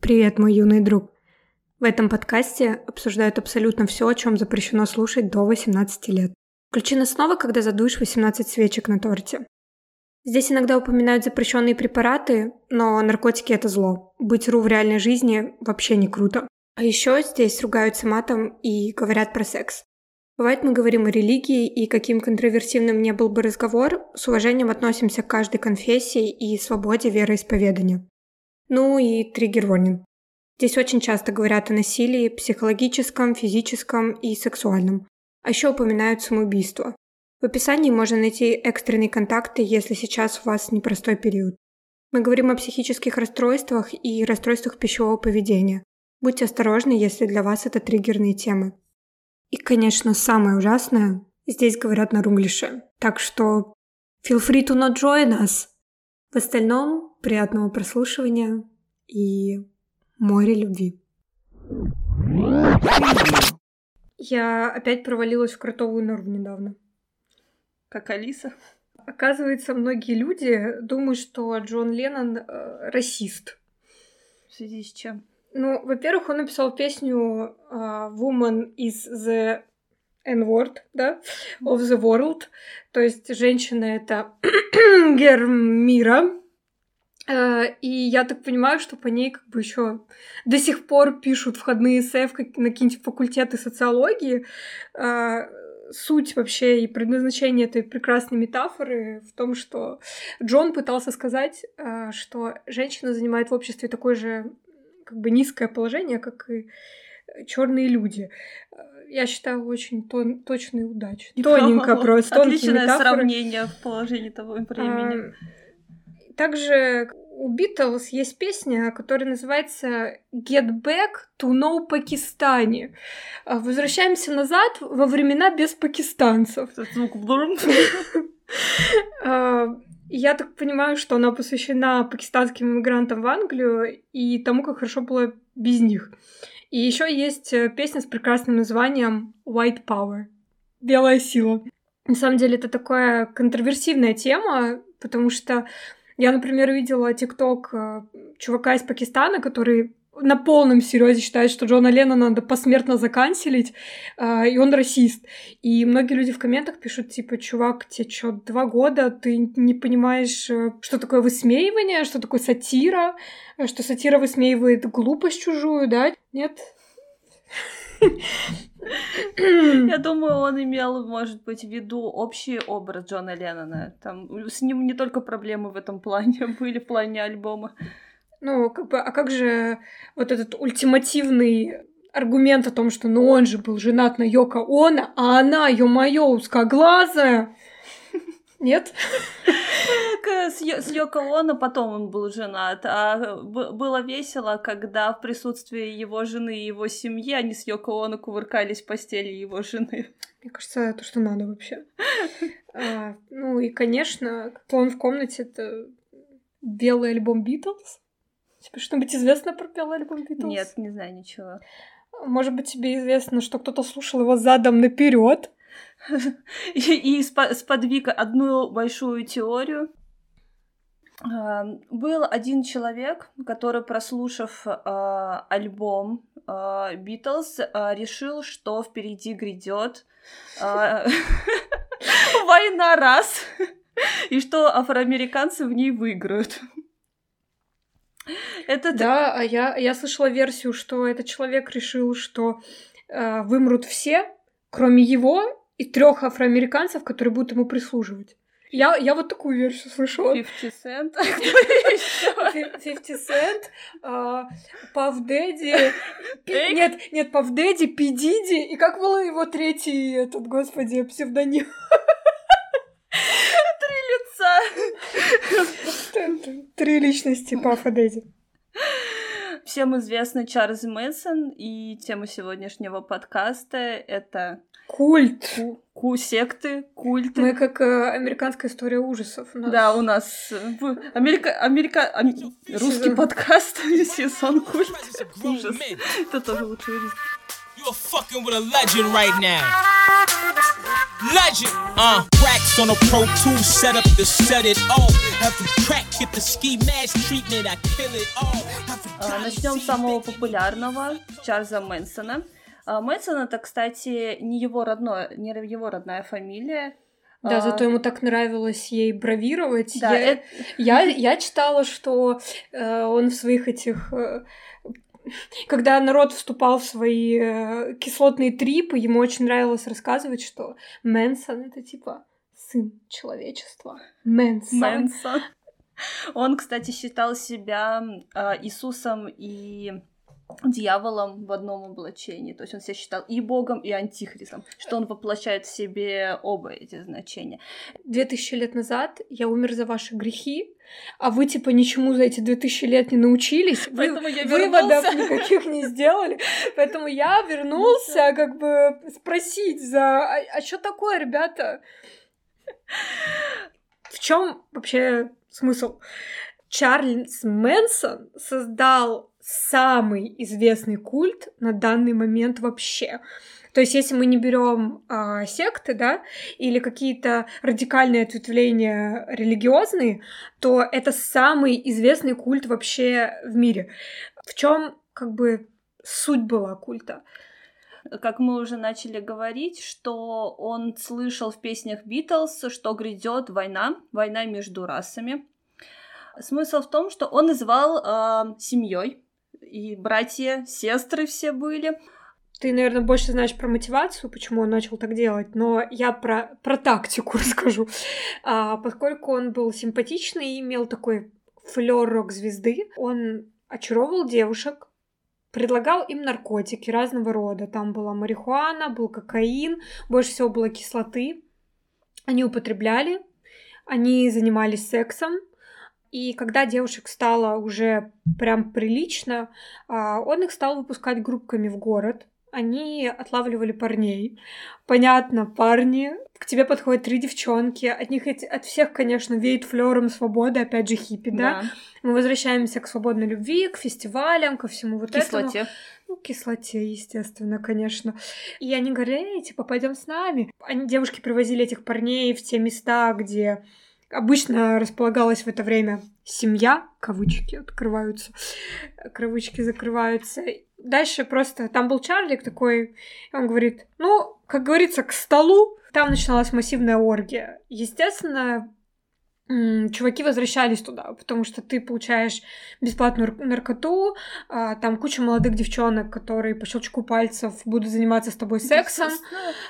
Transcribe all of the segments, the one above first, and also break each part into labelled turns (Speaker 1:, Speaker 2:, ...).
Speaker 1: Привет, мой юный друг. В этом подкасте обсуждают абсолютно все, о чем запрещено слушать до 18 лет. Включи нас снова, когда задуешь 18 свечек на торте. Здесь иногда упоминают запрещенные препараты, но наркотики это зло. Быть ру в реальной жизни вообще не круто. А еще здесь ругаются матом и говорят про секс. Бывает, мы говорим о религии, и каким контроверсивным не был бы разговор, с уважением относимся к каждой конфессии и свободе вероисповедания. Ну и триггер-ворнинг. Здесь очень часто говорят о насилии психологическом, физическом и сексуальном. А еще упоминают самоубийство. В описании можно найти экстренные контакты, если сейчас у вас непростой период. Мы говорим о психических расстройствах и расстройствах пищевого поведения. Будьте осторожны, если для вас это триггерные темы. И, конечно, самое ужасное, здесь говорят на рунглише. Так что feel free to not join us. В остальном, приятного прослушивания и море любви. Я опять провалилась в кротовую нору недавно.
Speaker 2: Как Алиса?
Speaker 1: Оказывается, многие люди думают, что Джон Леннон э, расист.
Speaker 2: В связи с чем?
Speaker 1: Ну, во-первых, он написал песню uh, Woman is the N-word, да, of the world. То есть женщина — это гер мира. Uh, и я так понимаю, что по ней как бы еще до сих пор пишут входные эссе на какие-нибудь факультеты социологии. Uh, суть вообще и предназначение этой прекрасной метафоры в том, что Джон пытался сказать, что женщина занимает в обществе такой же как бы низкое положение, как и черные люди. Я считаю, очень тон, точно и удачно.
Speaker 2: Тоненько просто. Отличное сравнение в положении того времени.
Speaker 1: А, также у Битлз есть песня, которая называется Get Back to No Pakistani. Возвращаемся назад во времена без пакистанцев. Я так понимаю, что она посвящена пакистанским иммигрантам в Англию и тому, как хорошо было без них. И еще есть э, песня с прекрасным названием White Power. Белая сила. На самом деле это такая контроверсивная тема, потому что я, например, видела тикток э, чувака из Пакистана, который на полном серьезе считает, что Джона Леннона надо посмертно заканчивать, э, и он расист. И многие люди в комментах пишут, типа, чувак, тебе что, два года, ты не понимаешь, э, что такое высмеивание, что такое сатира, э, что сатира высмеивает глупость чужую, да? Нет?
Speaker 2: Я думаю, он имел, может быть, в виду общий образ Джона Леннона. Там с ним не только проблемы в этом плане были в плане альбома.
Speaker 1: Ну, как бы, а как же вот этот ультимативный аргумент о том, что ну он же был женат на Йоко Оно, а она, ё-моё, узкоглазая. Нет?
Speaker 2: С, с Йоко Оно потом он был женат, а было весело, когда в присутствии его жены и его семьи они с Йоко Оно кувыркались в постели его жены.
Speaker 1: Мне кажется, то, что надо вообще. А, ну и, конечно, клон в комнате — это белый альбом Битлз. Тебе что-нибудь известно про белый альбом Битлз?
Speaker 2: Нет, не знаю ничего.
Speaker 1: Может быть, тебе известно, что кто-то слушал его задом наперед?
Speaker 2: И сподвиг одну большую теорию. А, был один человек, который, прослушав а, альбом Битлз, а, решил, что впереди грядет война раз, и что афроамериканцы в ней выиграют.
Speaker 1: Это да, а я, я слышала версию, что этот человек решил, что э, вымрут все, кроме его и трех афроамериканцев, которые будут ему прислуживать. Я, я вот такую версию слышала.
Speaker 2: 50 Cent.
Speaker 1: 50 Cent, Пав Дэдди. Нет, нет, Пав Дэдди, Пи И как был его третий, этот, господи, псевдоним? Три личности Пафа Дэдди.
Speaker 2: Всем известный Чарльз Мэнсон, и тема сегодняшнего подкаста — это...
Speaker 1: Культ.
Speaker 2: Ку, ку секты, культы.
Speaker 1: Мы как э, американская история ужасов.
Speaker 2: У нас... Да, у нас э, Америка... Америка... Ам... русский подкаст сезон культ. Ужас. Это тоже лучший язык. You're fucking with a legend right now. Legend, uh. Racks on a Pro 2 set up to set it off. А, Начнем с самого популярного Чарльза Мэнсона. А, Мэнсон это, кстати, не его родное, не его родная фамилия.
Speaker 1: Да, а... зато ему так нравилось ей бравировать. Да, я, это... я, я читала, что э, он в своих этих э, когда народ вступал в свои э, кислотные трипы, ему очень нравилось рассказывать, что Мэнсон это типа сын человечества. Мэнсон. Мэнсон.
Speaker 2: Он, кстати, считал себя э, Иисусом и дьяволом в одном облачении. То есть он себя считал и богом, и антихристом, что он воплощает в себе оба эти значения.
Speaker 1: Две тысячи лет назад я умер за ваши грехи, а вы, типа, ничему за эти две тысячи лет не научились,
Speaker 2: Поэтому вы я
Speaker 1: выводов никаких не сделали, поэтому я вернулся, как бы, спросить за... А, а что такое, ребята? В чем вообще смысл? Чарльз Мэнсон создал самый известный культ на данный момент вообще. То есть, если мы не берем э, секты, да, или какие-то радикальные ответвления религиозные, то это самый известный культ вообще в мире. В чем как бы суть была культа?
Speaker 2: как мы уже начали говорить, что он слышал в песнях Битлз, что грядет война, война между расами. Смысл в том, что он называл э, семьей, и братья, сестры все были.
Speaker 1: Ты, наверное, больше знаешь про мотивацию, почему он начал так делать, но я про, про тактику расскажу. А, поскольку он был симпатичный и имел такой флер рок-звезды, он очаровывал девушек, предлагал им наркотики разного рода. Там была марихуана, был кокаин, больше всего было кислоты. Они употребляли, они занимались сексом, и когда девушек стало уже прям прилично, а, он их стал выпускать группками в город. Они отлавливали парней. Понятно, парни. К тебе подходят три девчонки. От них от всех, конечно, веет флером свободы, опять же, хиппи, да? да? Мы возвращаемся к свободной любви, к фестивалям, ко всему вот
Speaker 2: кислоте.
Speaker 1: этому. Ну, кислоте, естественно, конечно. И они говорили, типа, пойдем с нами. Они, девушки привозили этих парней в те места, где Обычно располагалась в это время семья, кавычки открываются, кавычки закрываются. Дальше просто там был Чарлик такой, он говорит, ну, как говорится, к столу. Там начиналась массивная оргия. Естественно, чуваки возвращались туда, потому что ты получаешь бесплатную наркоту, а, там куча молодых девчонок, которые по щелчку пальцев будут заниматься с тобой сексом.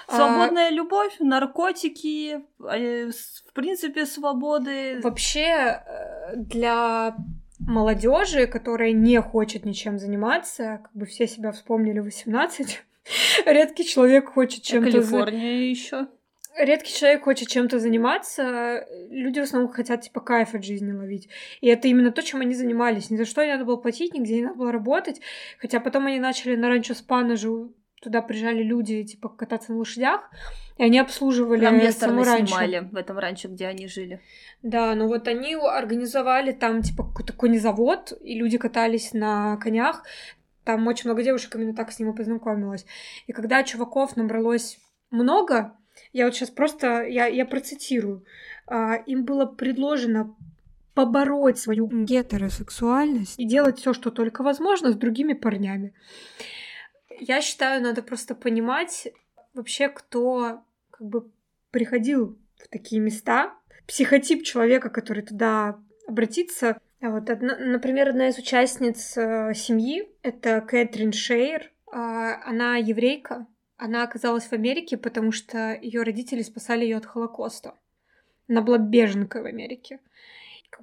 Speaker 2: А, Свободная а, любовь, наркотики, э, в принципе, свободы.
Speaker 1: Вообще, э, для молодежи, которая не хочет ничем заниматься, как бы все себя вспомнили 18, редкий человек хочет чем-то...
Speaker 2: Калифорния еще
Speaker 1: редкий человек хочет чем-то заниматься, люди в основном хотят, типа, кайф от жизни ловить. И это именно то, чем они занимались. Ни за что не надо было платить, нигде не надо было работать. Хотя потом они начали на ранчо Спана же, туда приезжали люди, типа, кататься на лошадях, и они обслуживали Там
Speaker 2: саму ранчо. снимали в этом ранчо, где они жили.
Speaker 1: Да, ну вот они организовали там, типа, какой-то конезавод, и люди катались на конях. Там очень много девушек именно так с ним и познакомилась. И когда чуваков набралось много, я вот сейчас просто, я, я процитирую. А, им было предложено побороть свою гетеросексуальность и делать все, что только возможно, с другими парнями. Я считаю, надо просто понимать вообще, кто как бы приходил в такие места, психотип человека, который туда обратится. А вот, одна, например, одна из участниц э, семьи — это Кэтрин Шейр. Э, она еврейка, она оказалась в Америке, потому что ее родители спасали ее от Холокоста. Она была беженкой в Америке.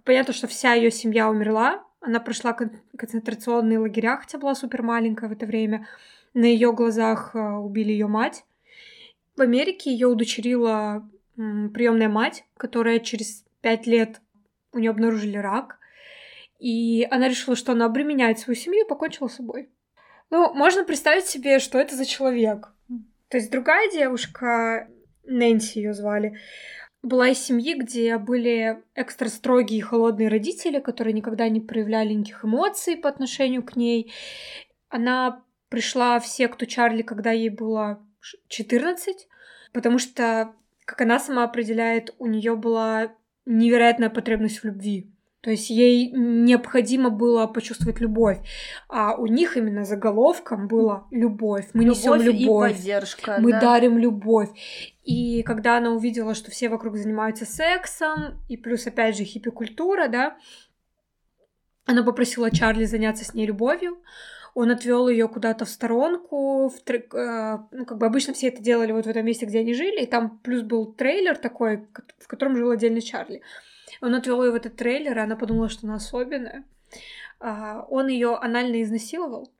Speaker 1: Понятно, что вся ее семья умерла. Она прошла кон- концентрационные лагеря, хотя была супер маленькая в это время. На ее глазах э, убили ее мать. В Америке ее удочерила приемная мать, которая через пять лет у нее обнаружили рак. И она решила, что она обременяет свою семью и покончила с собой. Ну, можно представить себе, что это за человек. То есть другая девушка, Нэнси ее звали, была из семьи, где были экстра строгие и холодные родители, которые никогда не проявляли никаких эмоций по отношению к ней. Она пришла в секту Чарли, когда ей было 14, потому что, как она сама определяет, у нее была невероятная потребность в любви. То есть ей необходимо было почувствовать любовь. А у них именно заголовком было любовь. Мы любовь несем любовь.
Speaker 2: И поддержка.
Speaker 1: Мы
Speaker 2: да.
Speaker 1: дарим любовь. И когда она увидела, что все вокруг занимаются сексом, и плюс, опять же, хиппи-культура, да, она попросила Чарли заняться с ней любовью. Он отвел ее куда-то в сторонку. В тр... э, ну, как бы обычно все это делали вот в этом месте, где они жили. И там плюс был трейлер такой, в котором жил отдельно Чарли. Он отвел ее в этот трейлер, и она подумала, что она особенная. А, он ее анально изнасиловал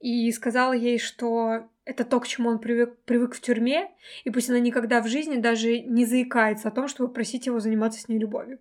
Speaker 1: и сказал ей, что это то, к чему он привык, привык в тюрьме, и пусть она никогда в жизни даже не заикается о том, чтобы просить его заниматься с ней любовью.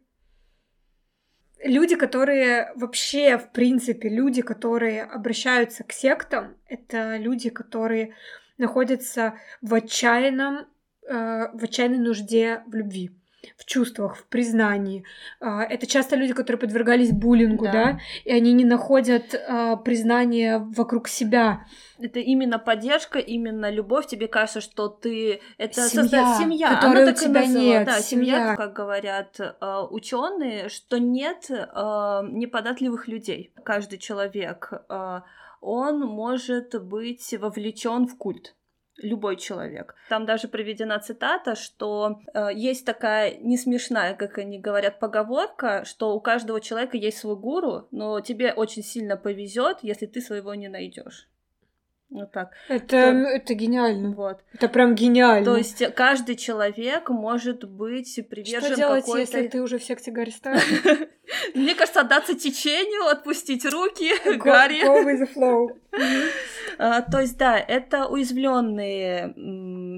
Speaker 1: Люди, которые вообще, в принципе, люди, которые обращаются к сектам, это люди, которые находятся в отчаянном, э, в отчаянной нужде в любви в чувствах, в признании. А, это часто люди, которые подвергались буллингу, да, да? и они не находят а, признания вокруг себя.
Speaker 2: Это именно поддержка, именно любовь. Тебе кажется, что ты это
Speaker 1: семья, созда... семья. которой у тебя нет.
Speaker 2: Да, семья, семья, как говорят а, ученые, что нет неподатливых людей. Каждый человек он может быть вовлечен в культ любой человек. Там даже приведена цитата, что э, есть такая не смешная, как они говорят, поговорка, что у каждого человека есть свой гуру, но тебе очень сильно повезет, если ты своего не найдешь. Вот так.
Speaker 1: Это, то, это гениально. Вот. Это прям гениально.
Speaker 2: То есть каждый человек может быть привержен Что делать,
Speaker 1: если ты уже в секте Гарри
Speaker 2: Мне кажется, отдаться течению, отпустить руки, Гарри.
Speaker 1: Go with the flow.
Speaker 2: А, то есть, да, это уязвленные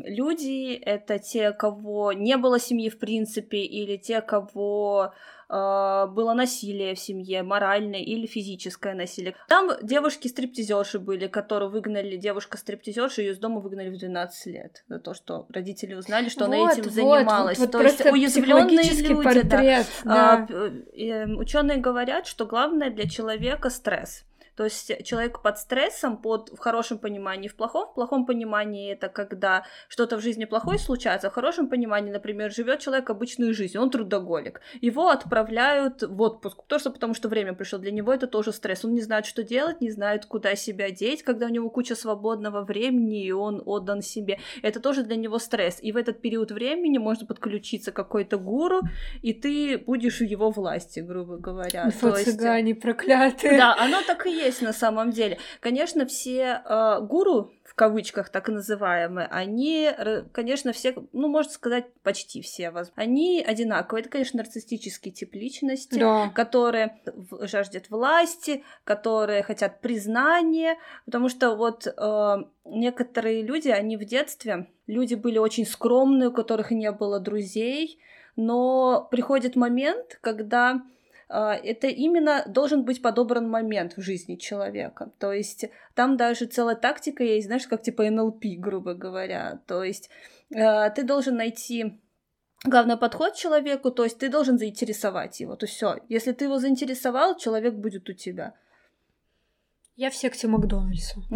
Speaker 2: люди, это те, кого не было семьи в принципе, или те, кого а, было насилие в семье, моральное или физическое насилие. Там девушки-стриптизерши были, которые выгнали, девушка-стриптизерша, ее из дома выгнали в 12 лет за то, что родители узнали, что вот, она этим вот, занималась. Вот, вот, то есть уязвленные люди, портрет, да. да. А, ученые говорят, что главное для человека стресс. То есть человек под стрессом, под, в хорошем понимании, в плохом, в плохом понимании это когда что-то в жизни плохое случается, в хорошем понимании, например, живет человек обычную жизнь, он трудоголик, его отправляют в отпуск, тоже потому что время пришло, для него это тоже стресс, он не знает, что делать, не знает, куда себя деть, когда у него куча свободного времени, и он отдан себе, это тоже для него стресс, и в этот период времени можно подключиться какой-то гуру, и ты будешь в его власти, грубо говоря.
Speaker 1: Фу, цыгане проклятые.
Speaker 2: Да, оно так и есть на самом деле. Конечно, все э, гуру, в кавычках так называемые, они, конечно, все, ну, можно сказать, почти все, они одинаковые. Это, конечно, нарциссический тип личности, да. которые жаждет власти, которые хотят признания, потому что вот э, некоторые люди, они в детстве, люди были очень скромные, у которых не было друзей, но приходит момент, когда это именно должен быть подобран момент в жизни человека. То есть там даже целая тактика есть, знаешь, как типа НЛП, грубо говоря. То есть а, ты должен найти главный подход человеку, то есть ты должен заинтересовать его. То есть все, если ты его заинтересовал, человек будет у тебя.
Speaker 1: Я в секте Макдональдса.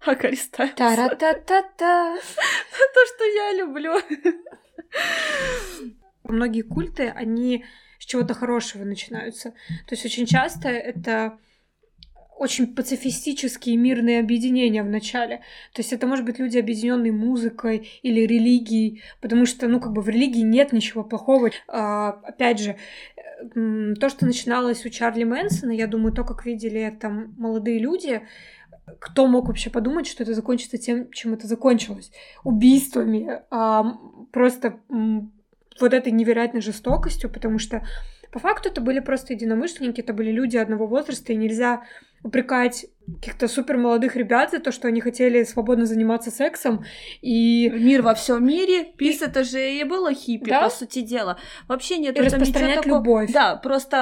Speaker 2: А Кариста.
Speaker 1: Та-ра-та-та-та.
Speaker 2: То, что я люблю.
Speaker 1: Многие культы, они чего-то хорошего начинаются. То есть очень часто это очень пацифистические мирные объединения в начале. То есть это может быть люди, объединенные музыкой или религией, потому что, ну, как бы в религии нет ничего плохого. А, опять же, то, что начиналось у Чарли Мэнсона, я думаю, то, как видели это молодые люди, кто мог вообще подумать, что это закончится тем, чем это закончилось? Убийствами, а, просто вот этой невероятной жестокостью, потому что по факту это были просто единомышленники, это были люди одного возраста, и нельзя упрекать каких-то супер молодых ребят за то, что они хотели свободно заниматься сексом и
Speaker 2: мир во всем мире. Пис это же и было хиппи, да? по сути дела. Вообще нет
Speaker 1: и распространять такого... любовь.
Speaker 2: Да, просто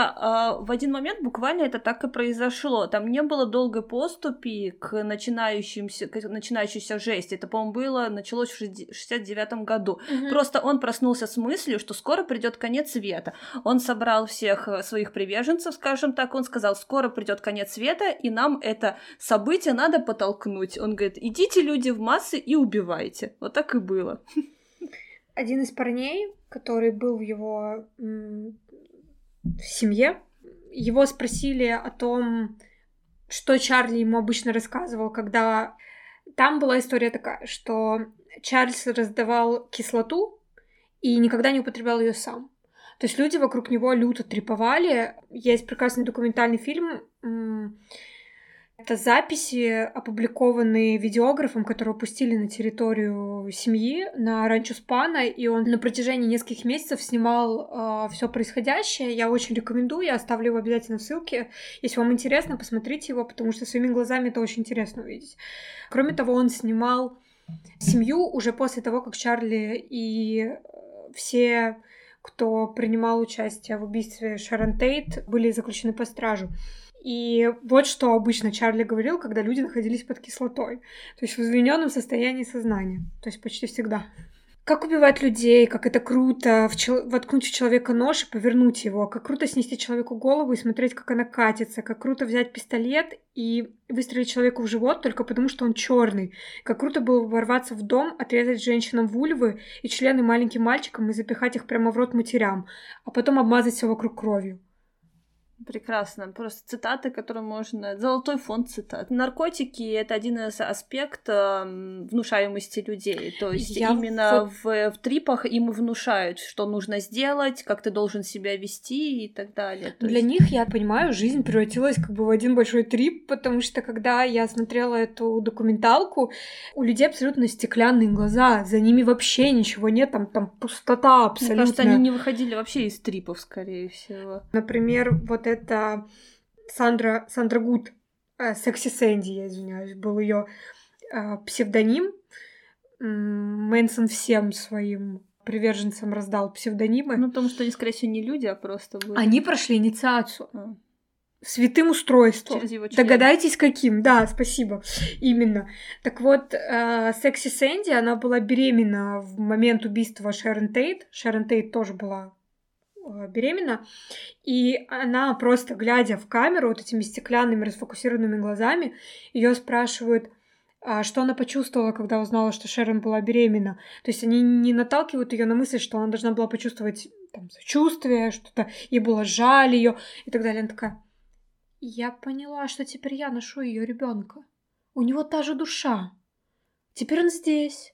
Speaker 2: э, в один момент буквально это так и произошло. Там не было долгой поступи к начинающимся, к начинающейся жести. Это, по-моему, было началось в 69 году. Угу. Просто он проснулся с мыслью, что скоро придет конец света. Он собрал всех э, своих приверженцев, скажем так, он сказал, скоро придет конец света, и нам это события надо подтолкнуть. Он говорит, идите люди в массы и убивайте. Вот так и было.
Speaker 1: один из парней, который был в его в семье, его спросили о том, что Чарли ему обычно рассказывал, когда там была история такая, что Чарльз раздавал кислоту и никогда не употреблял ее сам. То есть люди вокруг него люто треповали. Есть прекрасный документальный фильм это записи, опубликованные видеографом, которого пустили на территорию семьи, на ранчо Спана, и он на протяжении нескольких месяцев снимал э, а, все происходящее. Я очень рекомендую, я оставлю его обязательно в ссылке. Если вам интересно, посмотрите его, потому что своими глазами это очень интересно увидеть. Кроме того, он снимал семью уже после того, как Чарли и все кто принимал участие в убийстве Шарон Тейт, были заключены по стражу. И вот что обычно Чарли говорил, когда люди находились под кислотой. То есть в измененном состоянии сознания. То есть почти всегда. Как убивать людей, как это круто, в чел... воткнуть в человека нож и повернуть его, как круто снести человеку голову и смотреть, как она катится, как круто взять пистолет и выстрелить человеку в живот только потому, что он черный, как круто было ворваться в дом, отрезать женщинам вульвы и члены маленьким мальчикам и запихать их прямо в рот матерям, а потом обмазать все вокруг кровью.
Speaker 2: Прекрасно. Просто цитаты, которые можно... Золотой фонд цитат. Наркотики — это один из аспектов внушаемости людей. То есть Я именно в... В, в трипах им внушают, что нужно сделать, как ты должен себя вести и так далее.
Speaker 1: То Для есть... них, я понимаю, жизнь превратилась как бы в один большой трип, потому что когда я смотрела эту документалку, у людей абсолютно стеклянные глаза, за ними вообще ничего нет, там, там пустота абсолютно. Мне
Speaker 2: кажется, они не выходили вообще из трипов, скорее всего.
Speaker 1: Например, вот это Сандра, Сандра Гуд, э, Секси Сэнди, я извиняюсь, был ее э, псевдоним. Мэнсон всем своим приверженцам раздал псевдонимы.
Speaker 2: Ну, потому что они, скорее всего, не люди, а просто
Speaker 1: были. Они прошли инициацию. А. Святым устройством. Через его Догадайтесь, каким? Да, спасибо. Именно. Так вот, э, Секси Сэнди, она была беременна в момент убийства Шерон Тейт. Шерон Тейт тоже была беременна, и она просто, глядя в камеру вот этими стеклянными расфокусированными глазами, ее спрашивают, а что она почувствовала, когда узнала, что Шерон была беременна. То есть они не наталкивают ее на мысль, что она должна была почувствовать там, сочувствие, что-то, ей было жаль ее и так далее. Она такая, я поняла, что теперь я ношу ее ребенка. У него та же душа. Теперь он здесь.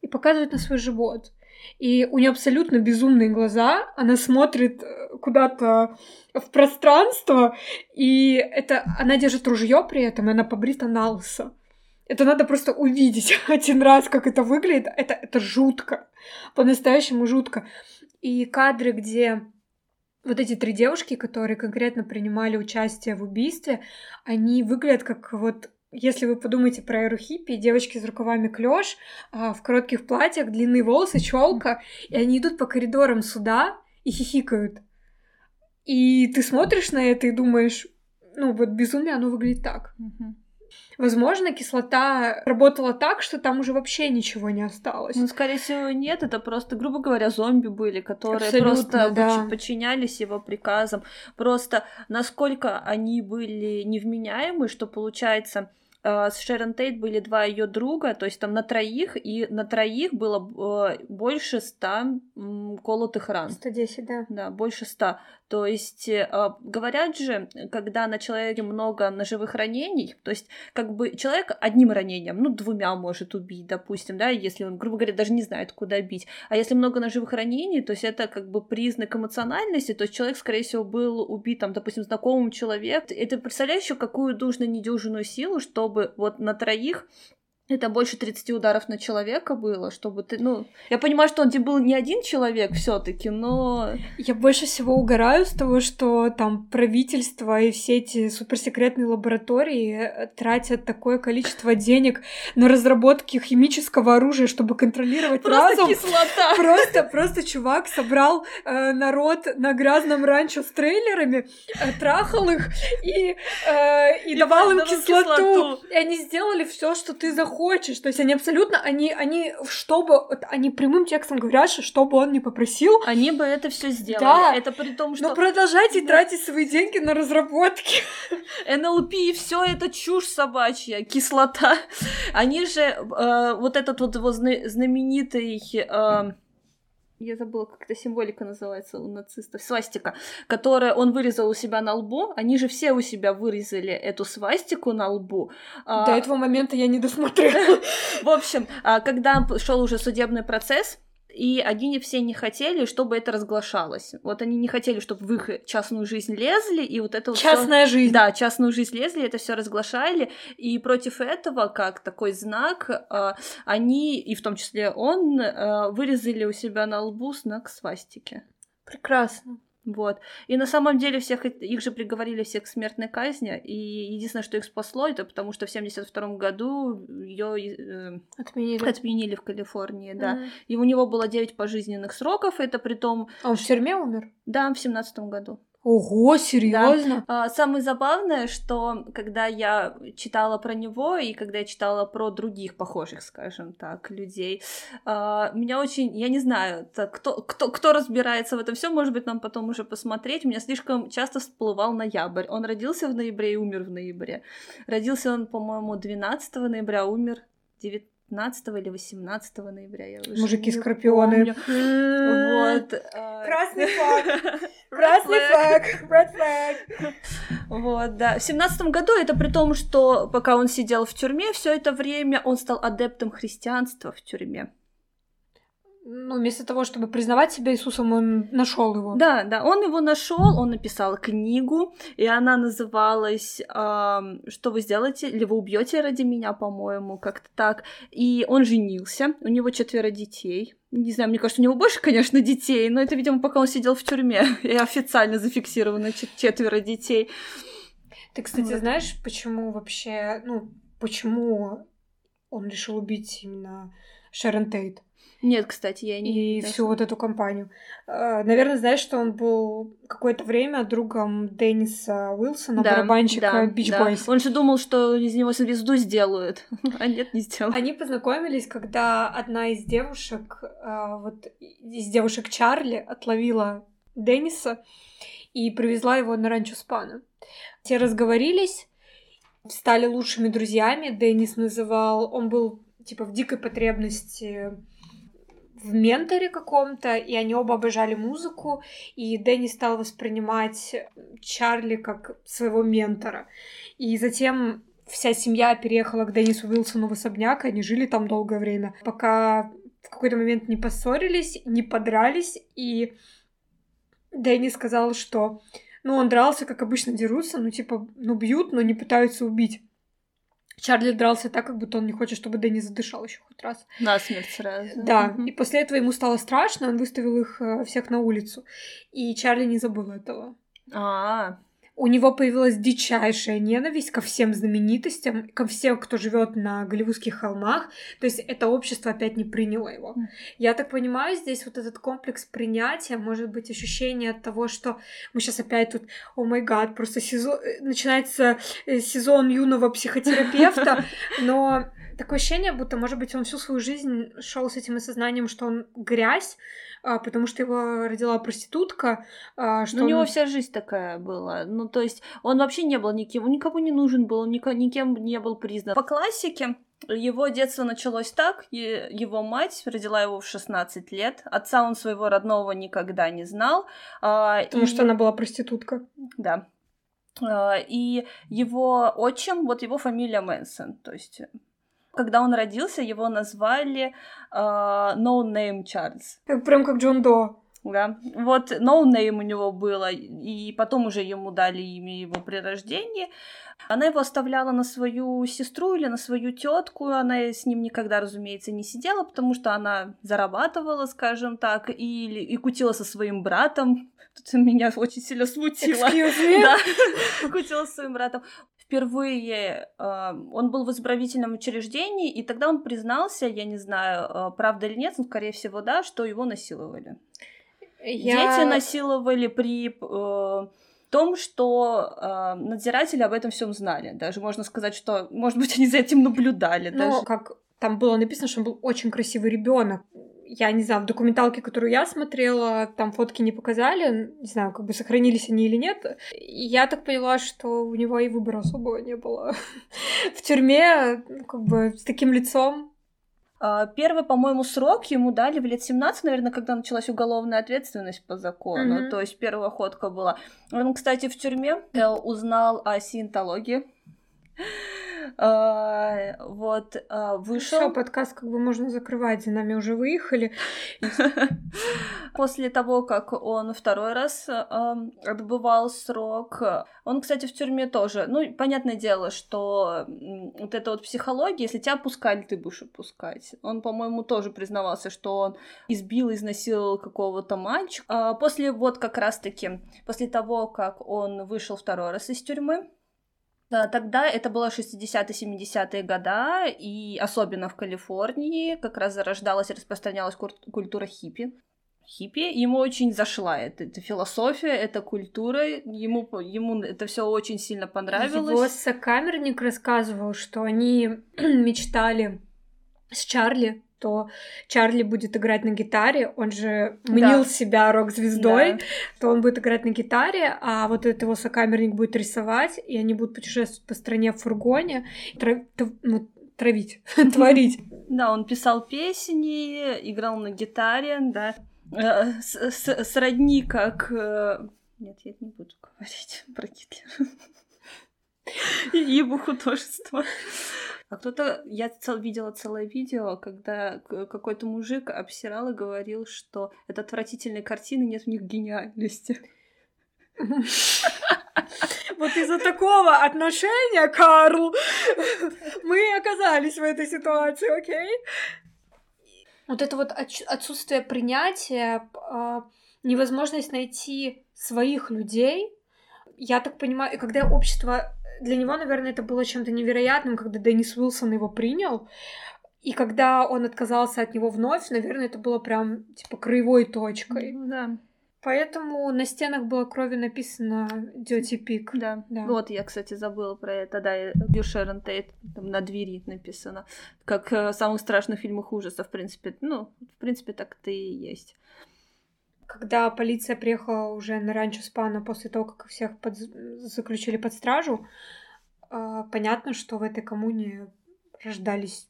Speaker 1: И показывает на свой живот. И у нее абсолютно безумные глаза, она смотрит э, куда-то в пространство, и это она держит ружье при этом, и она побрита на лысо. Это надо просто увидеть один раз, как это выглядит. Это, это жутко. По-настоящему жутко. И кадры, где вот эти три девушки, которые конкретно принимали участие в убийстве, они выглядят как вот если вы подумаете про эру хиппи, девочки с рукавами клеш, а, в коротких платьях, длинные волосы, челка, и они идут по коридорам суда и хихикают. И ты смотришь на это и думаешь, ну вот безумие, оно выглядит так. Возможно, кислота работала так, что там уже вообще ничего не осталось.
Speaker 2: Ну, скорее всего, нет. Это просто, грубо говоря, зомби были, которые Абсолютно, просто да. подчинялись его приказам. Просто насколько они были невменяемы, что получается с Шерон Тейт были два ее друга, то есть там на троих, и на троих было э, больше ста колотых ран.
Speaker 1: 110, да.
Speaker 2: Да, больше ста. То есть э, говорят же, когда на человеке много ножевых ранений, то есть как бы человек одним ранением, ну, двумя может убить, допустим, да, если он, грубо говоря, даже не знает, куда бить. А если много ножевых ранений, то есть это как бы признак эмоциональности, то есть человек, скорее всего, был убит, там, допустим, знакомым человеком. Это представляешь еще, какую нужно недюжинную силу, чтобы вот на троих это больше 30 ударов на человека было, чтобы ты, ну, я понимаю, что он тебе был не один человек все таки но...
Speaker 1: Я больше всего угораю с того, что там правительство и все эти суперсекретные лаборатории э, тратят такое количество денег на разработки химического оружия, чтобы контролировать
Speaker 2: просто
Speaker 1: разум.
Speaker 2: кислота!
Speaker 1: Просто, просто чувак собрал э, народ на грязном ранчо с трейлерами, э, трахал их и, э, и, и давал им кислоту. кислоту. И они сделали все, что ты захочешь хочешь. То есть они абсолютно, они, они, чтобы, они прямым текстом говорят, что что бы он ни попросил...
Speaker 2: Они бы это все сделали. Да. Это при том, что...
Speaker 1: Но продолжайте да. тратить свои деньги на разработки.
Speaker 2: НЛП и все это чушь собачья, кислота. Они же, э, вот этот вот его знаменитый... Э, я забыла, как эта символика называется у нацистов, свастика, которая он вырезал у себя на лбу, они же все у себя вырезали эту свастику на лбу.
Speaker 1: До а... этого момента я не досмотрела.
Speaker 2: В общем, а, когда шел уже судебный процесс, и они все не хотели, чтобы это разглашалось. Вот они не хотели, чтобы в их частную жизнь лезли, и вот это вот
Speaker 1: Частная всё... жизнь.
Speaker 2: Да, частную жизнь лезли, это все разглашали, и против этого, как такой знак, а, они, и в том числе он, а, вырезали у себя на лбу знак свастики.
Speaker 1: Прекрасно.
Speaker 2: Вот. И на самом деле всех их же приговорили всех к смертной казни, и единственное, что их спасло, это потому что в 72 году ее э,
Speaker 1: отменили.
Speaker 2: отменили в Калифорнии, да. Mm-hmm. И у него было 9 пожизненных сроков, это при том...
Speaker 1: А он в тюрьме умер?
Speaker 2: Да, в 17 году.
Speaker 1: Ого, серьезно?
Speaker 2: Да. А, самое забавное, что когда я читала про него и когда я читала про других похожих, скажем так, людей, а, меня очень, я не знаю, кто, кто, кто разбирается в этом все, может быть, нам потом уже посмотреть. У меня слишком часто всплывал ноябрь. Он родился в ноябре и умер в ноябре. Родился он, по-моему, 12 ноября, умер 19 15 или 18 ноября. Я уже
Speaker 1: Мужики скорпионы.
Speaker 2: Вот.
Speaker 1: А, Красный флаг. Красный флаг. Red flag.
Speaker 2: Вот, да. В семнадцатом году это при том, что пока он сидел в тюрьме, все это время он стал адептом христианства в тюрьме
Speaker 1: ну, вместо того, чтобы признавать себя Иисусом, он нашел его.
Speaker 2: Да, да, он его нашел, он написал книгу, и она называлась э, "Что вы сделаете? Или вы убьете ради меня, по-моему, как-то так". И он женился, у него четверо детей. Не знаю, мне кажется, у него больше, конечно, детей, но это, видимо, пока он сидел в тюрьме, и официально зафиксировано четверо детей.
Speaker 1: Ты, кстати, вот. знаешь, почему вообще, ну, почему он решил убить именно Шерон Тейт?
Speaker 2: Нет, кстати, я не...
Speaker 1: И всю вот эту компанию. А, наверное, знаешь, что он был какое-то время другом Денниса Уилсона, да, барабанщика да, Beach да. Boys.
Speaker 2: Он же думал, что из него звезду сделают, а нет, не сделал.
Speaker 1: Они познакомились, когда одна из девушек, а, вот из девушек Чарли отловила Денниса и привезла его на ранчо Спана. Те разговорились, стали лучшими друзьями. Деннис называл... Он был, типа, в дикой потребности в менторе каком-то, и они оба обожали музыку, и Дэнни стал воспринимать Чарли как своего ментора. И затем вся семья переехала к Деннису Уилсону в особняк, и они жили там долгое время, пока в какой-то момент не поссорились, не подрались, и Дэнни сказал, что ну, он дрался, как обычно дерутся, ну, типа, ну, бьют, но не пытаются убить. Чарли дрался так, как будто он не хочет, чтобы Дэнни задышал еще хоть раз.
Speaker 2: На смерть сразу.
Speaker 1: Да, и после этого ему стало страшно, он выставил их э, всех на улицу. И Чарли не забыл этого.
Speaker 2: А,
Speaker 1: у него появилась дичайшая ненависть ко всем знаменитостям, ко всем, кто живет на Голливудских холмах. То есть это общество опять не приняло его. Mm. Я так понимаю, здесь вот этот комплекс принятия, может быть, ощущение от того, что мы сейчас опять тут, о май гад, просто сезон, э, начинается э, сезон юного психотерапевта, но такое ощущение, будто, может быть, он всю свою жизнь шел с этим осознанием, что он грязь, а, потому что его родила проститутка. А, что
Speaker 2: ну, у него вся жизнь такая была. Ну, то есть он вообще не был никем, он никому не нужен был, он никем не был признан. По классике, его детство началось так, его мать родила его в 16 лет, отца он своего родного никогда не знал.
Speaker 1: А, потому и... что она была проститутка.
Speaker 2: Да. И его отчим, вот его фамилия Мэнсон, то есть когда он родился, его назвали uh, No Name Charles.
Speaker 1: Прям как Джон До.
Speaker 2: Да, вот No Name у него было, и потом уже ему дали имя его при рождении. Она его оставляла на свою сестру или на свою тетку. Она с ним никогда, разумеется, не сидела, потому что она зарабатывала, скажем так, и, и кутила со своим братом. Тут меня очень сильно смутило. Да, кутила со своим братом впервые э, он был в исправительном учреждении, и тогда он признался, я не знаю, э, правда или нет, но, скорее всего, да, что его насиловали. Я... Дети насиловали при э, том, что э, надзиратели об этом всем знали. Даже можно сказать, что, может быть, они за этим наблюдали.
Speaker 1: Ну, даже. как там было написано, что он был очень красивый ребенок я не знаю, в документалке, которую я смотрела, там фотки не показали, не знаю, как бы сохранились они или нет. Я так поняла, что у него и выбора особого не было. В тюрьме, ну, как бы, с таким лицом
Speaker 2: А, первый, по-моему, срок ему дали в лет 17, наверное, когда началась уголовная ответственность по закону. Mm-hmm. То есть первая ходка была. Он, кстати, в тюрьме э, узнал о сиентологии. А, вот, а, вышел. Все,
Speaker 1: подкаст как бы можно закрывать, за нами уже выехали.
Speaker 2: После того, как он второй раз отбывал срок, он, кстати, в тюрьме тоже. Ну, понятное дело, что вот эта вот психология, если тебя пускали, ты будешь опускать. Он, по-моему, тоже признавался, что он избил, изнасиловал какого-то мальчика. А после вот как раз-таки, после того, как он вышел второй раз из тюрьмы, тогда это было 60-70-е года, и особенно в Калифорнии как раз зарождалась и распространялась культура хиппи. Хиппи ему очень зашла эта, эта философия, эта культура, ему, ему это все очень сильно понравилось.
Speaker 1: Его сокамерник рассказывал, что они мечтали с Чарли то Чарли будет играть на гитаре, он же мнил да. себя рок-звездой, да. то он будет играть на гитаре, а вот этот его сокамерник будет рисовать, и они будут путешествовать по стране в фургоне, трав... ну, травить, творить.
Speaker 2: Да, он писал песни, играл на гитаре, да, э, сродни как... Э, нет, я не буду говорить про Гитлера. И его художество. А кто-то, я цел, видела целое видео, когда какой-то мужик обсирал и говорил, что это отвратительные картины, нет в них гениальности.
Speaker 1: Вот из-за такого отношения, Карл, мы оказались в этой ситуации, окей? Вот это вот отсутствие принятия, а, невозможность найти своих людей, я так понимаю, и когда общество для него, наверное, это было чем-то невероятным, когда Деннис Уилсон его принял. И когда он отказался от него вновь, наверное, это было прям типа краевой точкой.
Speaker 2: Да.
Speaker 1: Поэтому на стенах было крови написано Dirty Pig.
Speaker 2: Да. да. Вот, я, кстати, забыла про это. Да, Бью Шерон Тейт там на двери написано. Как э, в самых страшных фильмах ужасов, в принципе. Ну, в принципе, так это и есть.
Speaker 1: Когда полиция приехала уже на ранчо Спана после того, как всех под... заключили под стражу, э, понятно, что в этой коммуне рождались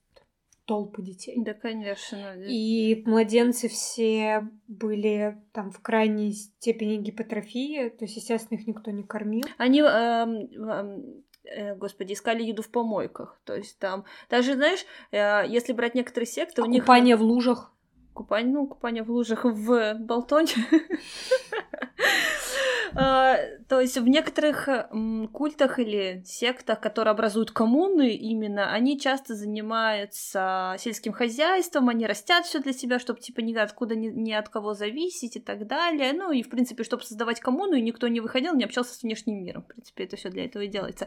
Speaker 1: толпы детей.
Speaker 2: Да, конечно.
Speaker 1: И младенцы все были там в крайней степени гипотрофии, то есть, естественно, их никто не кормил.
Speaker 2: Они, эм, эм, э, господи, искали еду в помойках, то есть там, даже, знаешь, э, если брать некоторые секты,
Speaker 1: а у них... Купание в лужах
Speaker 2: купание, ну, купание в лужах в Болтоне. А, то есть в некоторых культах или сектах, которые образуют коммуны, именно они часто занимаются сельским хозяйством, они растят все для себя, чтобы типа ни откуда ни, от кого зависеть и так далее. Ну и в принципе, чтобы создавать коммуну, и никто не выходил, не общался с внешним миром. В принципе, это все для этого и делается.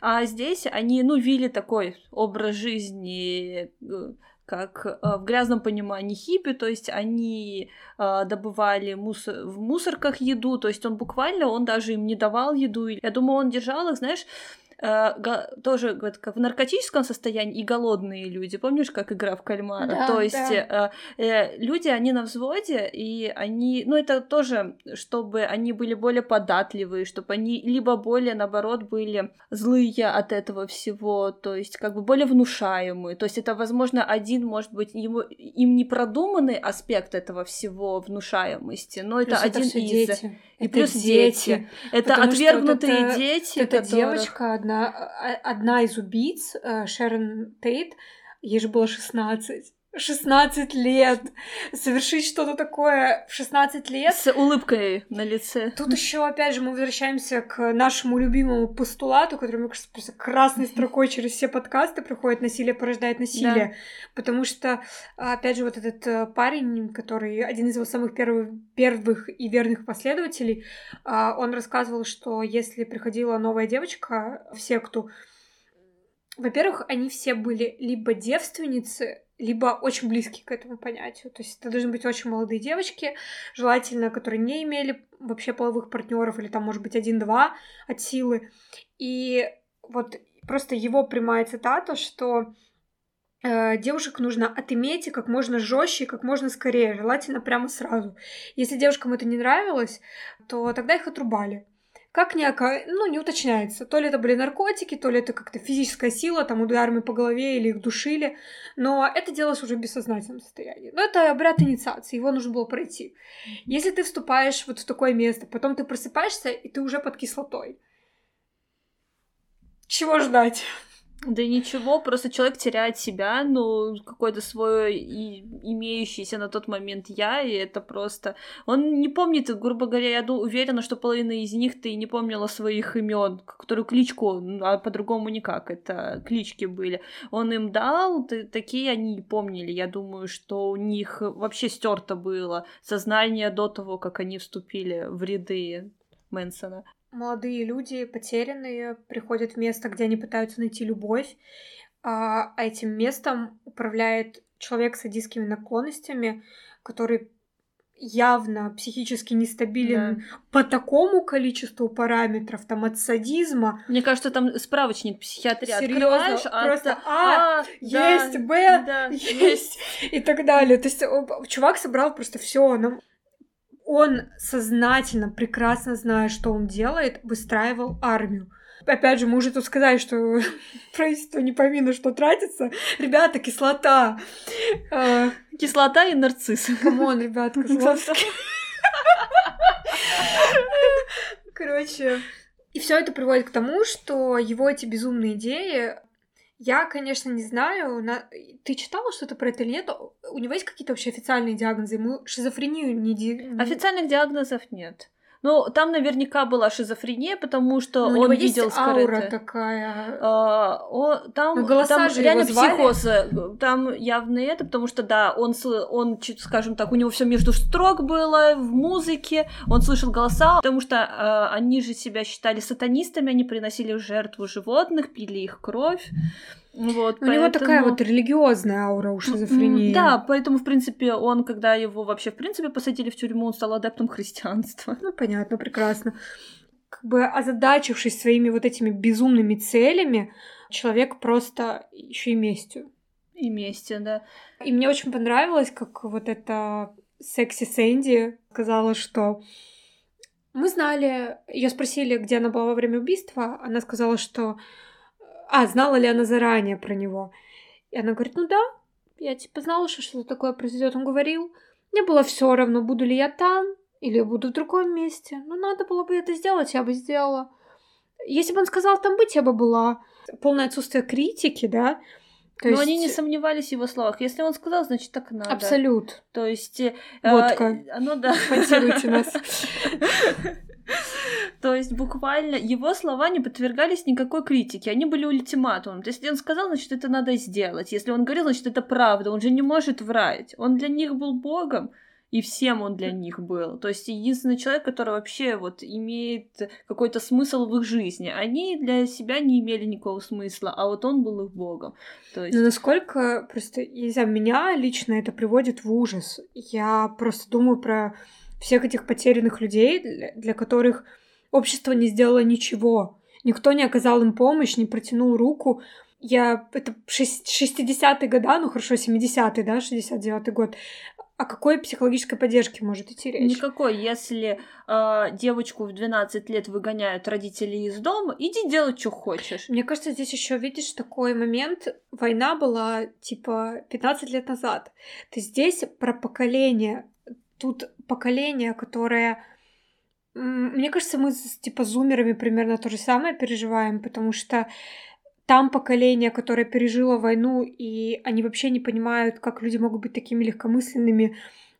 Speaker 2: А здесь они, ну, вели такой образ жизни э, как э, в грязном понимании хиппи, то есть они э, добывали мусор, в мусорках еду, то есть он буквально, он даже им не давал еду. Я думаю, он держал их, знаешь, тоже говорит, как в наркотическом состоянии и голодные люди. Помнишь, как игра в кальмара? Да, То есть да. э, э, люди, они на взводе, и они, ну это тоже, чтобы они были более податливые, чтобы они либо более, наоборот, были злые от этого всего, то есть как бы более внушаемые. То есть это, возможно, один, может быть, ему, им не продуманный аспект этого всего внушаемости, но
Speaker 1: плюс
Speaker 2: это один из...
Speaker 1: Дети.
Speaker 2: И это плюс дети. дети. Это отвергнутые вот это, дети.
Speaker 1: Вот эта которых... девочка одна одна, а, одна из убийц, э, Шерон Тейт, ей же было 16. 16 лет. Совершить что-то такое в 16 лет.
Speaker 2: С улыбкой на лице.
Speaker 1: Тут еще, опять же, мы возвращаемся к нашему любимому постулату, который, мне кажется, просто красной строкой через все подкасты проходит «Насилие порождает насилие». Да. Потому что, опять же, вот этот э, парень, который один из его самых первых, первых и верных последователей, а, он рассказывал, что если приходила новая девочка в секту, во-первых, они все были либо девственницы, либо очень близкие к этому понятию. То есть это должны быть очень молодые девочки, желательно, которые не имели вообще половых партнеров, или там, может быть, один-два от силы. И вот просто его прямая цитата, что э, девушек нужно отыметь как можно жестче, как можно скорее, желательно прямо сразу. Если девушкам это не нравилось, то тогда их отрубали. Как некая, ну, не уточняется, то ли это были наркотики, то ли это как-то физическая сила, там, ударами по голове или их душили, но это делалось уже в бессознательном состоянии. Но это обряд инициации, его нужно было пройти. Если ты вступаешь вот в такое место, потом ты просыпаешься, и ты уже под кислотой. Чего ждать?
Speaker 2: Да ничего, просто человек теряет себя, ну, какой-то свой и имеющийся на тот момент я, и это просто... Он не помнит, грубо говоря, я уверена, что половина из них ты не помнила своих имен, которую кличку, а по-другому никак, это клички были. Он им дал, такие они не помнили. Я думаю, что у них вообще стерто было сознание до того, как они вступили в ряды Мэнсона
Speaker 1: молодые люди, потерянные, приходят в место, где они пытаются найти любовь, а этим местом управляет человек с садистскими наклонностями, который явно психически нестабилен да. по такому количеству параметров, там от садизма.
Speaker 2: Мне кажется, там справочник психиатрии
Speaker 1: Серьезно, открываешь, просто А, а есть, да, Б, да, есть и так далее. То есть чувак собрал просто все, нам он сознательно, прекрасно зная, что он делает, выстраивал армию. Опять же, мы уже тут сказали, что правительство не повинно, что тратится. Ребята, кислота.
Speaker 2: А, кислота и нарцисс.
Speaker 1: Come on, ребят, кислота. Короче, и все это приводит к тому, что его эти безумные идеи я, конечно, не знаю. На... Ты читала что-то про это или нет? У него есть какие-то вообще официальные диагнозы? Ему шизофрению не... Ди...
Speaker 2: Официальных диагнозов нет. Ну, там наверняка была шизофрения, потому что ну, он видел есть
Speaker 1: аура скрытое. такая.
Speaker 2: А, о, там
Speaker 1: ну,
Speaker 2: там
Speaker 1: же
Speaker 2: реально психоз. Там явно это, потому что, да, он, он, скажем так, у него все между строк было в музыке, он слышал голоса, потому что э, они же себя считали сатанистами, они приносили в жертву животных, пили их кровь. Вот,
Speaker 1: у
Speaker 2: поэтому...
Speaker 1: него такая вот религиозная аура у шизофрении.
Speaker 2: Да, поэтому, в принципе, он, когда его вообще, в принципе, посадили в тюрьму, он стал адептом христианства.
Speaker 1: Ну, понятно, прекрасно. Как бы озадачившись своими вот этими безумными целями, человек просто еще и местью.
Speaker 2: И местью, да.
Speaker 1: И мне очень понравилось, как вот эта секси Сэнди сказала, что мы знали, ее спросили, где она была во время убийства, она сказала, что а, знала ли она заранее про него? И она говорит, ну да, я типа знала, что что-то такое произойдет. Он говорил, мне было все равно, буду ли я там или буду в другом месте. Но надо было бы это сделать, я бы сделала. Если бы он сказал там быть, я бы была. Полное отсутствие критики, да.
Speaker 2: То Но есть... они не сомневались в его словах. Если он сказал, значит так надо.
Speaker 1: Абсолют.
Speaker 2: То есть...
Speaker 1: Водка.
Speaker 2: Э, ну да.
Speaker 1: Спонсируйте нас.
Speaker 2: То есть буквально его слова не подвергались никакой критике, они были ультиматумом. То есть если он сказал, значит, это надо сделать. Если он говорил, значит, это правда, он же не может врать. Он для них был богом, и всем он для них был. То есть единственный человек, который вообще вот имеет какой-то смысл в их жизни. Они для себя не имели никакого смысла, а вот он был их богом. То есть...
Speaker 1: Но насколько просто, знаю, меня лично это приводит в ужас. Я просто думаю про всех этих потерянных людей, для которых общество не сделало ничего. Никто не оказал им помощь, не протянул руку. Я... Это 60-е года, ну хорошо, 70-й, да, 69-й год. О какой психологической поддержке может идти речь?
Speaker 2: Никакой. Если э, девочку в 12 лет выгоняют родители из дома, иди делать, что хочешь.
Speaker 1: Мне кажется, здесь еще видишь такой момент. Война была типа 15 лет назад. Ты здесь про поколение тут поколение, которое... Мне кажется, мы с типа зумерами примерно то же самое переживаем, потому что там поколение, которое пережило войну, и они вообще не понимают, как люди могут быть такими легкомысленными.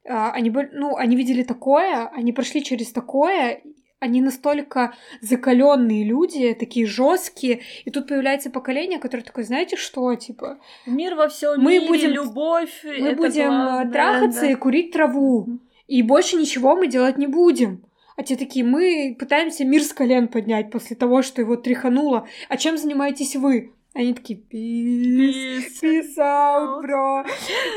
Speaker 1: А, они, ну, они видели такое, они прошли через такое, они настолько закаленные люди, такие жесткие, и тут появляется поколение, которое такое, знаете что, типа
Speaker 2: мир во всем мы мире, будем любовь,
Speaker 1: мы будем главное, трахаться да. и курить траву и больше ничего мы делать не будем. А те такие, мы пытаемся мир с колен поднять после того, что его тряхануло. А чем занимаетесь вы? Они такие, peace, peace out, бро.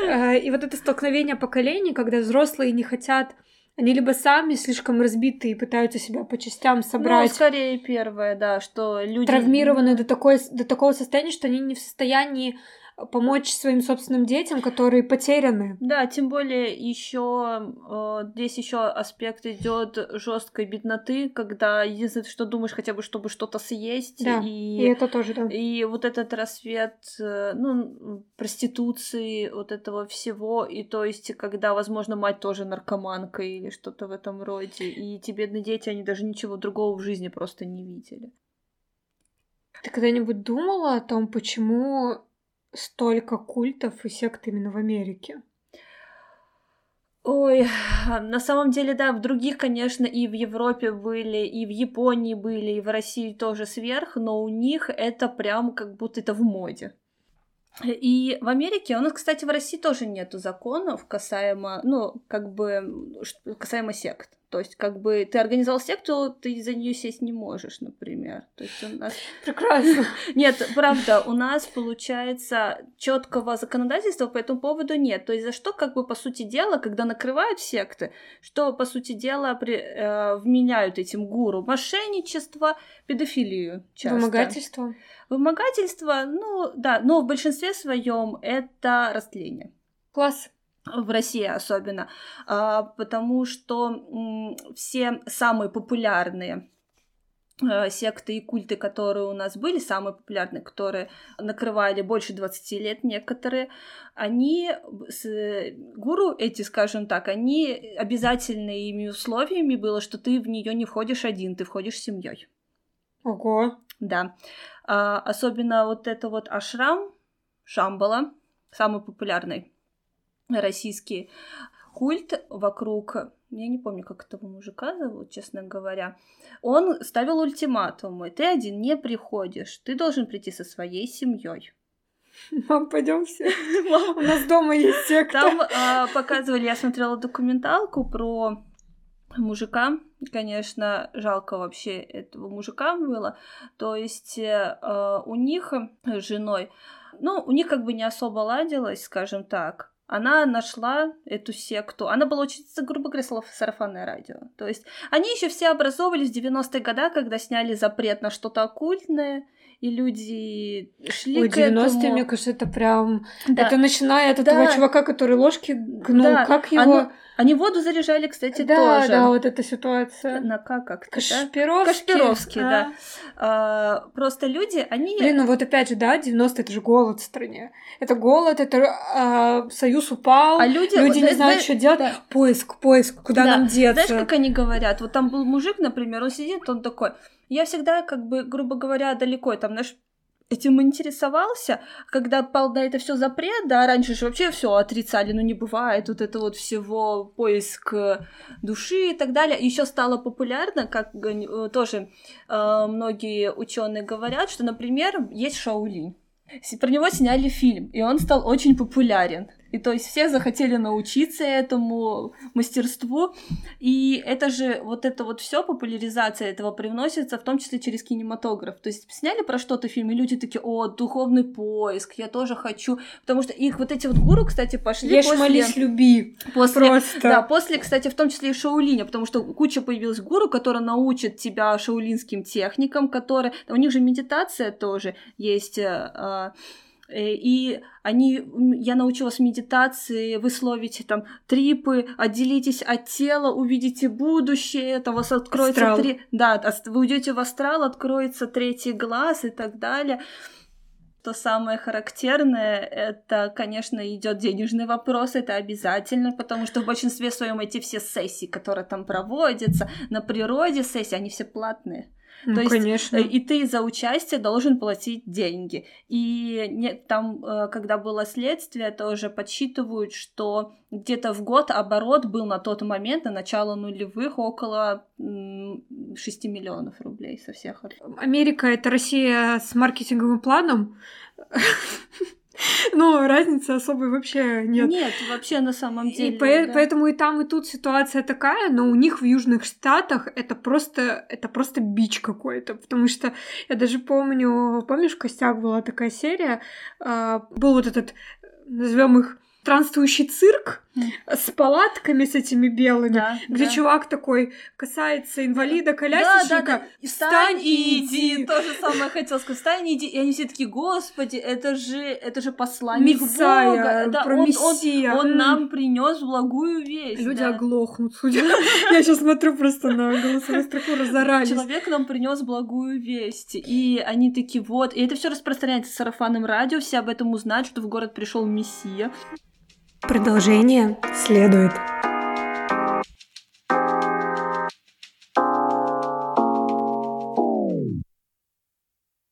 Speaker 1: Э, и вот это столкновение поколений, когда взрослые не хотят они либо сами слишком разбиты и пытаются себя по частям собрать.
Speaker 2: Ну, скорее первое, да, что люди...
Speaker 1: Травмированы до, такой, до такого состояния, что они не в состоянии помочь своим собственным детям, которые потеряны.
Speaker 2: Да, тем более еще э, здесь еще аспект идет жесткой бедноты, когда единственное, что думаешь, хотя бы чтобы что-то съесть.
Speaker 1: Да, и, и это тоже, да.
Speaker 2: И вот этот рассвет, э, ну, проституции, вот этого всего, и то есть, когда, возможно, мать тоже наркоманка или что-то в этом роде, и те бедные дети, они даже ничего другого в жизни просто не видели.
Speaker 1: Ты когда-нибудь думала о том, почему столько культов и сект именно в Америке?
Speaker 2: Ой, на самом деле, да, в других, конечно, и в Европе были, и в Японии были, и в России тоже сверх, но у них это прям как будто это в моде. И в Америке, у нас, кстати, в России тоже нету законов касаемо, ну, как бы, касаемо сект. То есть, как бы ты организовал секту, ты за нее сесть не можешь, например. То есть у нас...
Speaker 1: Прекрасно.
Speaker 2: Нет, правда, у нас получается четкого законодательства по этому поводу нет. То есть за что, как бы, по сути дела, когда накрывают секты, что, по сути дела, при, э, вменяют этим гуру? Мошенничество, педофилию часто.
Speaker 1: Вымогательство.
Speaker 2: Вымогательство, ну, да, но в большинстве своем это растление.
Speaker 1: Класс
Speaker 2: в России особенно, а, потому что все самые популярные э, секты и культы, которые у нас были, самые популярные, которые накрывали больше 20 лет некоторые, они, с, гуру эти, скажем так, они обязательными условиями было, что ты в нее не входишь один, ты входишь с семьей.
Speaker 1: Ого.
Speaker 2: Да. А, особенно вот это вот ашрам, Шамбала, самый популярный российский культ вокруг, я не помню, как этого мужика зовут, честно говоря, он ставил ультиматумы. Ты один не приходишь, ты должен прийти со своей семьей.
Speaker 1: Мам, пойдем все. У нас дома есть секта.
Speaker 2: Там а, показывали, я смотрела документалку про мужика, конечно, жалко вообще этого мужика было. То есть э, у них с женой, ну, у них как бы не особо ладилось, скажем так она нашла эту секту. Она была учительница, грубо говоря, сарафанное радио. То есть они еще все образовывались в 90-е годы, когда сняли запрет на что-то оккультное, и люди шли Ой, к 90-е, этому.
Speaker 1: мне кажется, это прям... Да. Это начиная от да. этого чувака, который ложки гнул. Да. Как его... Оно...
Speaker 2: Они воду заряжали, кстати,
Speaker 1: да,
Speaker 2: тоже.
Speaker 1: Да, вот эта ситуация.
Speaker 2: На как как
Speaker 1: Кашпировский.
Speaker 2: Кашпировский, а. да. А, просто люди, они...
Speaker 1: Блин, ну вот опять же, да, 90 это же голод в стране. Это голод, это а, союз упал, а люди, люди вот, не знают, что делать. Да. Поиск, поиск, куда да. нам деться.
Speaker 2: Знаешь, как они говорят? Вот там был мужик, например, он сидит, он такой... Я всегда, как бы, грубо говоря, далеко, там, знаешь, этим интересовался, когда пал на это все запрет, да, раньше же вообще все отрицали, ну не бывает вот это вот всего поиск э, души и так далее. Еще стало популярно, как э, тоже э, многие ученые говорят, что, например, есть Шаулинь. Про него сняли фильм, и он стал очень популярен. И то есть все захотели научиться этому мастерству. И это же, вот это вот все популяризация этого привносится, в том числе через кинематограф. То есть сняли про что-то фильм, и люди такие, о, духовный поиск, я тоже хочу. Потому что их вот эти вот гуру, кстати, пошли
Speaker 1: Ешь, после... молись, люби.
Speaker 2: После,
Speaker 1: Просто.
Speaker 2: Да, после, кстати, в том числе и Шаулиня, потому что куча появилась гуру, которые научат тебя шаулинским техникам, которые... У них же медитация тоже есть э, Э, и они, я научилась медитации, вы словите там трипы, отделитесь от тела, увидите будущее, это у вас откроется
Speaker 1: астрал.
Speaker 2: три, да, вы уйдете в астрал, откроется третий глаз и так далее. То самое характерное, это, конечно, идет денежный вопрос, это обязательно, потому что в большинстве своем эти все сессии, которые там проводятся, на природе сессии, они все платные.
Speaker 1: Ну, То есть, конечно.
Speaker 2: и ты за участие должен платить деньги. И не, там, э, когда было следствие, тоже подсчитывают, что где-то в год оборот был на тот момент, на начало нулевых, около 6 миллионов рублей со всех.
Speaker 1: Америка — это Россия с маркетинговым планом. Ну, разницы особой вообще нет.
Speaker 2: Нет, вообще на самом деле.
Speaker 1: И по- да. поэтому и там, и тут ситуация такая, но у них в Южных Штатах это просто, это просто бич какой-то, потому что я даже помню, помнишь, в Костях была такая серия, э, был вот этот, назовем их, странствующий цирк, с палатками с этими белыми,
Speaker 2: Да,
Speaker 1: где
Speaker 2: да.
Speaker 1: чувак такой касается инвалида,
Speaker 2: Да,
Speaker 1: колясочника.
Speaker 2: да, да. Встань и иди. То же самое хотел сказать. Встань и иди. И они все такие, господи, это же, это же посланник
Speaker 1: Мессия,
Speaker 2: Бога. Да,
Speaker 1: про
Speaker 2: он, он- он
Speaker 1: М.
Speaker 2: нам принес благую весть.
Speaker 1: Люди
Speaker 2: да.
Speaker 1: оглохнут, судя. Я сейчас смотрю просто на голосовую строку, разорались.
Speaker 2: Человек нам принес благую весть. И они такие, вот. И это все распространяется сарафанным радио. Все об этом узнают, что в город пришел Мессия.
Speaker 1: Продолжение следует.